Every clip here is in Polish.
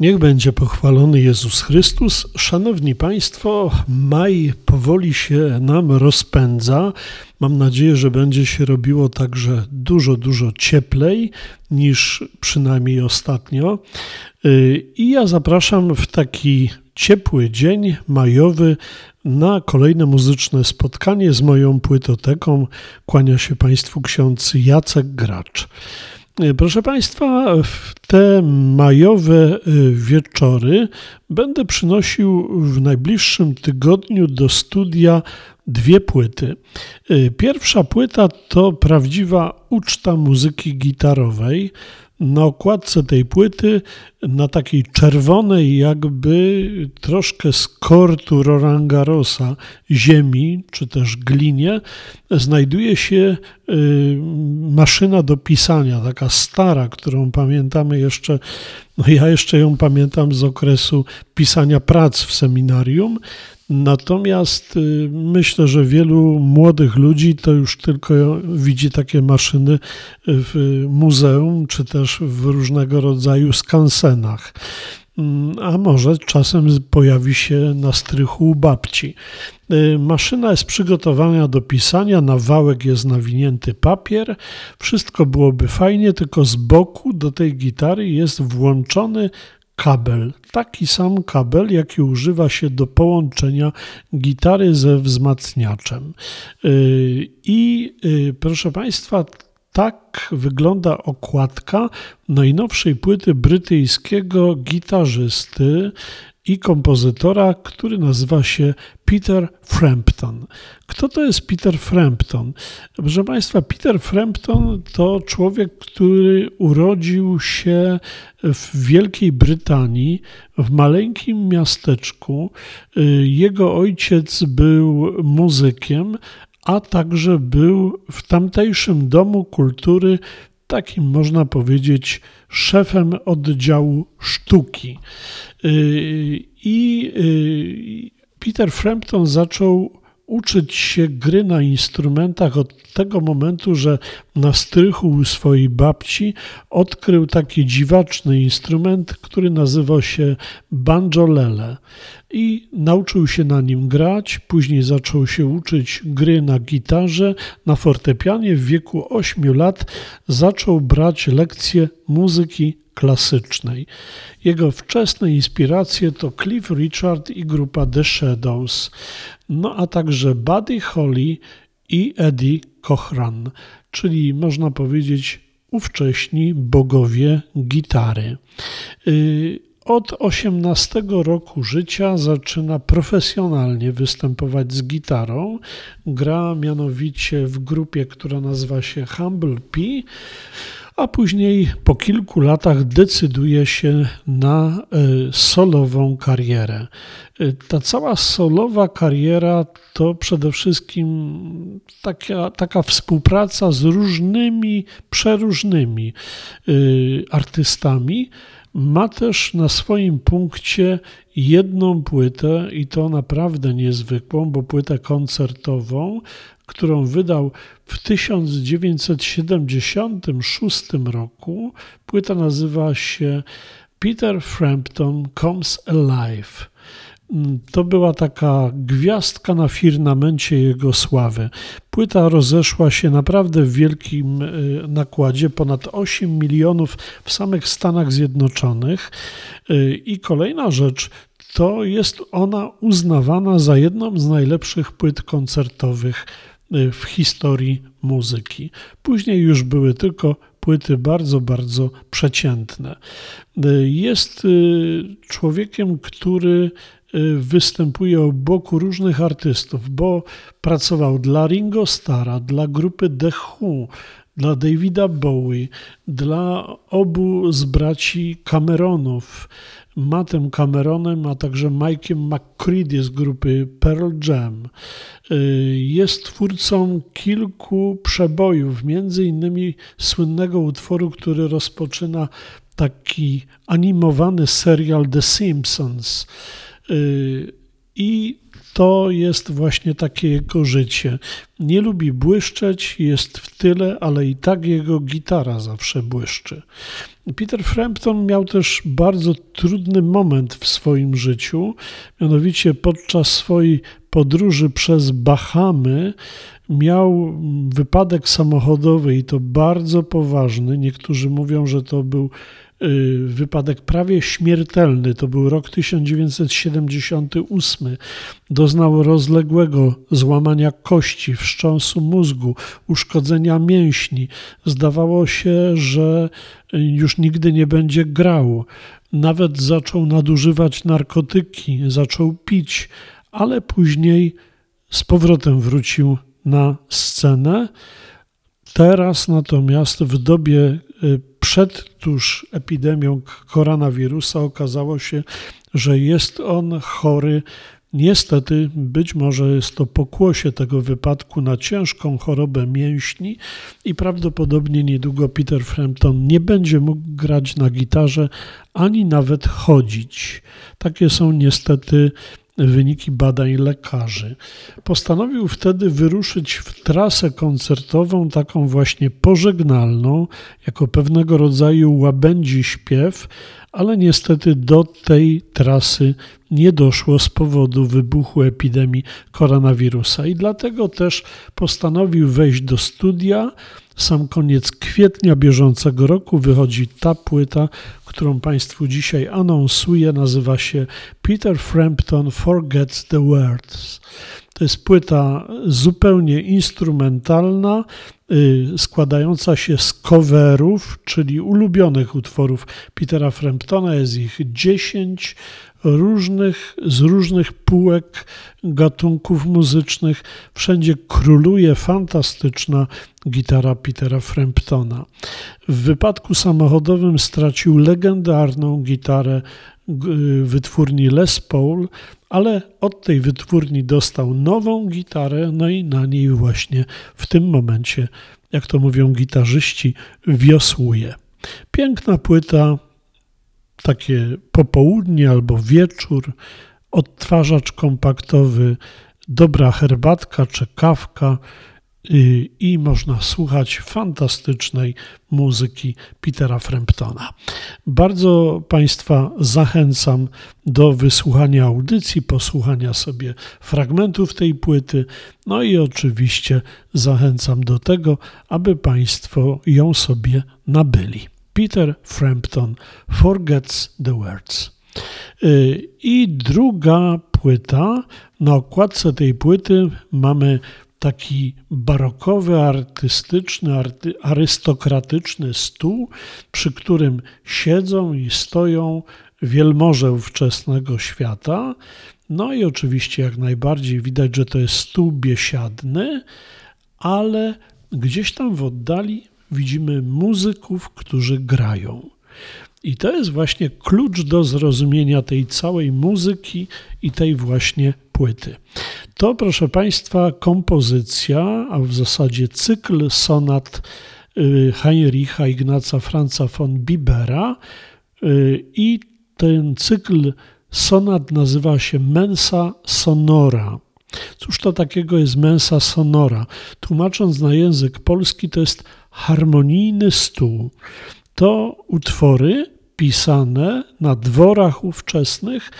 Niech będzie pochwalony Jezus Chrystus. Szanowni Państwo, maj powoli się nam rozpędza. Mam nadzieję, że będzie się robiło także dużo, dużo cieplej niż przynajmniej ostatnio. I ja zapraszam w taki ciepły dzień majowy na kolejne muzyczne spotkanie z moją płytoteką. Kłania się Państwu ksiądz Jacek Gracz. Proszę Państwa, w te majowe y, wieczory będę przynosił w najbliższym tygodniu do studia dwie płyty. Y, pierwsza płyta to prawdziwa uczta muzyki gitarowej. Na okładce tej płyty, na takiej czerwonej, jakby troszkę z kortu Rorangarosa ziemi, czy też glinie, znajduje się y, maszyna do pisania, taka stara, którą pamiętamy jeszcze, no ja jeszcze ją pamiętam z okresu pisania prac w seminarium. Natomiast y, myślę, że wielu młodych ludzi to już tylko widzi takie maszyny w muzeum, czy też w różnego rodzaju skansenach. Mm, a może czasem pojawi się na strychu u babci. Y, maszyna jest przygotowana do pisania, na wałek jest nawinięty papier. Wszystko byłoby fajnie, tylko z boku do tej gitary jest włączony kabel. Taki sam kabel, jaki używa się do połączenia gitary ze wzmacniaczem. Y, I y, proszę Państwa, tak wygląda okładka najnowszej płyty brytyjskiego gitarzysty i kompozytora, który nazywa się Peter Frampton. Kto to jest Peter Frampton? Proszę Państwa, Peter Frampton to człowiek, który urodził się w Wielkiej Brytanii, w maleńkim miasteczku. Jego ojciec był muzykiem, a także był w tamtejszym domu kultury takim, można powiedzieć, szefem oddziału sztuki. I Peter Frampton zaczął uczyć się gry na instrumentach od tego momentu, że na strychu u swojej babci odkrył taki dziwaczny instrument, który nazywał się banjolele i nauczył się na nim grać. Później zaczął się uczyć gry na gitarze, na fortepianie. W wieku 8 lat zaczął brać lekcje muzyki klasycznej. Jego wczesne inspiracje to Cliff Richard i grupa The Shadows, no a także Buddy Holly i Eddie Cochran, czyli można powiedzieć ówcześni bogowie gitary. Y, od 18 roku życia zaczyna profesjonalnie występować z gitarą. Gra mianowicie w grupie, która nazywa się Humble P a później po kilku latach decyduje się na e, solową karierę. E, ta cała solowa kariera to przede wszystkim taka, taka współpraca z różnymi, przeróżnymi e, artystami. Ma też na swoim punkcie jedną płytę i to naprawdę niezwykłą, bo płytę koncertową, którą wydał w 1976 roku. Płyta nazywa się Peter Frampton Comes Alive. To była taka gwiazdka na firmamencie jego sławy. Płyta rozeszła się naprawdę w wielkim y, nakładzie, ponad 8 milionów w samych Stanach Zjednoczonych. Y, I kolejna rzecz, to jest ona uznawana za jedną z najlepszych płyt koncertowych w historii muzyki. Później już były tylko płyty bardzo, bardzo przeciętne. Y, jest y, człowiekiem, który występuje obok różnych artystów, bo pracował dla Ringo Starra, dla grupy The Who, dla Davida Bowie, dla obu z braci Cameronów, Mattem Cameronem, a także Mike'iem McCready z grupy Pearl Jam. Y, jest twórcą kilku przebojów, między innymi słynnego utworu, który rozpoczyna taki animowany serial The Simpsons. I to jest właśnie takie jego życie. Nie lubi błyszczeć, jest w tyle, ale i tak jego gitara zawsze błyszczy. Peter Frampton miał też bardzo trudny moment w swoim życiu, mianowicie podczas swojej podróży przez Bahamy miał wypadek samochodowy i to bardzo poważny. Niektórzy mówią, że to był wypadek prawie śmiertelny, to był rok 1978. Doznał rozległego złamania kości, wstrząsu mózgu, uszkodzenia mięśni. Zdawało się, że już nigdy nie będzie grał. Nawet zaczął nadużywać narkotyki, zaczął pić, ale później z powrotem wrócił na scenę. Teraz natomiast w dobie y, przed tuż epidemią koronawirusa okazało się, że jest on chory. Niestety, być może jest to pokłosie tego wypadku na ciężką chorobę mięśni i prawdopodobnie niedługo Peter Frampton nie będzie mógł grać na gitarze ani nawet chodzić. Takie są niestety wyniki badań lekarzy. Postanowił wtedy wyruszyć w trasę koncertową, taką właśnie pożegnalną, jako pewnego rodzaju łabędzi śpiew, ale niestety do tej trasy nie doszło z powodu wybuchu epidemii koronawirusa i dlatego też postanowił wejść do studia. Sam koniec kwietnia bieżącego roku wychodzi ta płyta, którą Państwu dzisiaj anonsuję. Nazywa się Peter Frampton Forgets the Words. To jest płyta zupełnie instrumentalna, y, składająca się z coverów, czyli ulubionych utworów Petera Framptona. Jest ich 10 różnych, z różnych półek gatunków muzycznych. Wszędzie króluje fantastyczna gitara Petera Framptona. W wypadku samochodowym stracił legendarną gitarę wytwórni Les Paul, ale od tej wytwórni dostał nową gitarę, no i na niej właśnie w tym momencie, jak to mówią gitarzyści, wiosłuje. Piękna płyta, takie popołudnie albo wieczór, odtwarzacz kompaktowy, dobra herbatka czy kawka y, i można słuchać fantastycznej muzyki Petera Framptona. Bardzo Państwa zachęcam do wysłuchania audycji, posłuchania sobie fragmentów tej płyty, no i oczywiście zachęcam do tego, aby Państwo ją sobie nabyli. Peter Frampton Forgets the Words. Y, I druga płyta. Na okładce tej płyty mamy taki barokowy, artystyczny, arty, arystokratyczny stół, przy którym siedzą i stoją wielmoże ówczesnego świata. No i oczywiście jak najbardziej widać, że to jest stół biesiadny, ale gdzieś tam w oddali widzimy muzyków, którzy grają. I to jest właśnie klucz do zrozumienia tej całej muzyki i tej właśnie płyty. To, proszę Państwa, kompozycja, a w zasadzie cykl sonat y, Heinricha Ignaca Franza von Bibera y, i ten cykl sonat nazywa się Mensa Sonora. Cóż to takiego jest mensa sonora? Tłumacząc na język polski, to jest harmonijny stół. To utwory pisane na dworach ówczesnych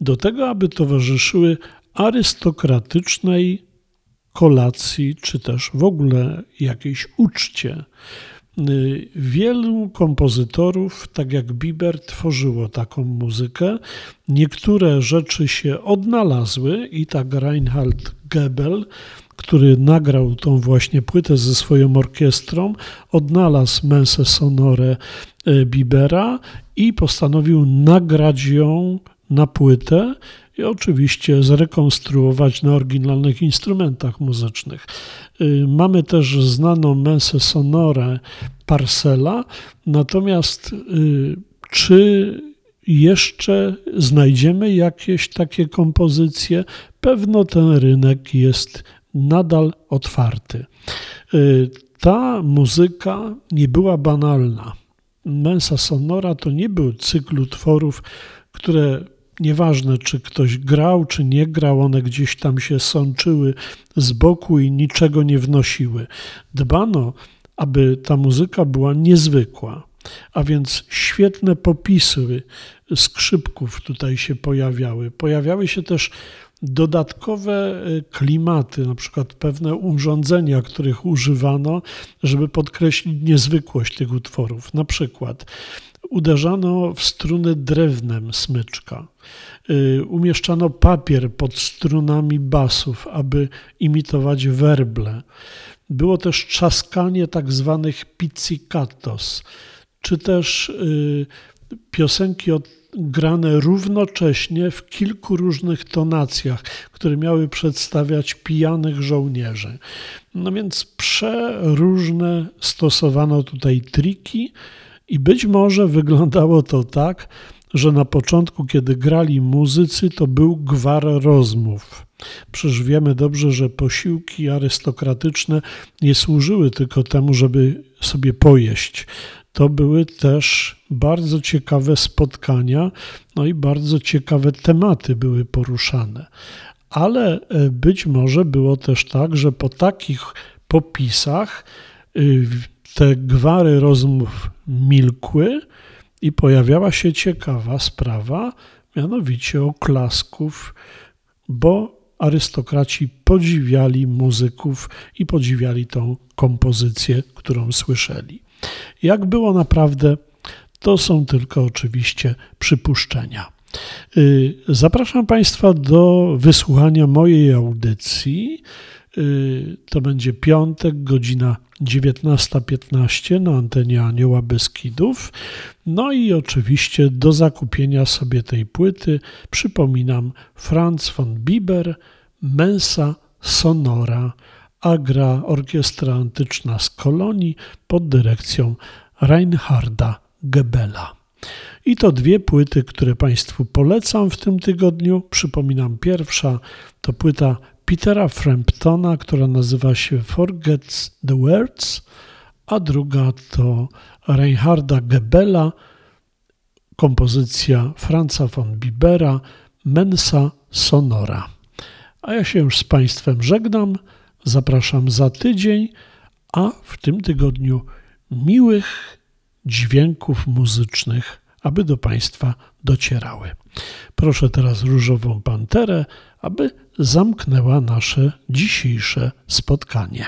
do tego, aby towarzyszyły arystokratycznej kolacji, czy też w ogóle jakiejś uczcie. Wielu kompozytorów, tak jak Bieber, tworzyło taką muzykę. Niektóre rzeczy się odnalazły i tak Reinhard Goebel, który nagrał tą właśnie płytę ze swoją orkiestrą, odnalazł mensę sonore y, Bibera i postanowił nagrać ją na płytę i oczywiście zrekonstruować na oryginalnych instrumentach muzycznych. Y, mamy też znaną mensę sonore Parcela, natomiast y, czy jeszcze znajdziemy jakieś takie kompozycje? Pewno ten rynek jest nadal otwarty. Y, ta muzyka nie była banalna. Mensa Sonora to nie był cykl utworów, które nieważne czy ktoś grał, czy nie grał, one gdzieś tam się sączyły z boku i niczego nie wnosiły. Dbano, aby ta muzyka była niezwykła, a więc świetne popisy skrzypków tutaj się pojawiały. Pojawiały się też dodatkowe y, klimaty, na przykład pewne urządzenia, których używano, żeby podkreślić niezwykłość tych utworów. Na przykład uderzano w struny drewnem smyczka. Y, umieszczano papier pod strunami basów, aby imitować werble. Było też trzaskanie tak zwanych pizzicatos, czy też y, piosenki grane równocześnie w kilku różnych tonacjach, które miały przedstawiać pijanych żołnierzy. No więc przeróżne stosowano tutaj triki i być może wyglądało to tak, że na początku, kiedy grali muzycy, to był gwar rozmów. Przecież wiemy dobrze, że posiłki arystokratyczne nie służyły tylko temu, żeby sobie pojeść. To były też bardzo ciekawe spotkania, no i bardzo ciekawe tematy były poruszane. Ale e, być może było też tak, że po takich popisach y, te gwary rozmów milkły i pojawiała się ciekawa sprawa, mianowicie oklasków, bo arystokraci podziwiali muzyków i podziwiali tą kompozycję, którą słyszeli. Jak było naprawdę, to są tylko oczywiście przypuszczenia. Y, zapraszam Państwa do wysłuchania mojej audycji. Y, to będzie piątek, godzina 19.15 na antenie Anioła Beskidów. No i oczywiście do zakupienia sobie tej płyty przypominam Franz von Bieber, Mensa Sonora, Agra Orkiestra Antyczna z Kolonii pod dyrekcją Reinharda Gebela. I to dwie płyty, które Państwu polecam w tym tygodniu. Przypominam, pierwsza to płyta Petera Framptona, która nazywa się Forgets the Words, a druga to Reinharda Gebela, kompozycja Franza von Bibera, Mensa Sonora. A ja się już z Państwem żegnam, zapraszam za tydzień, a w tym tygodniu miłych dźwięków muzycznych, aby do Państwa docierały. Proszę teraz różową panterę, aby zamknęła nasze dzisiejsze spotkanie.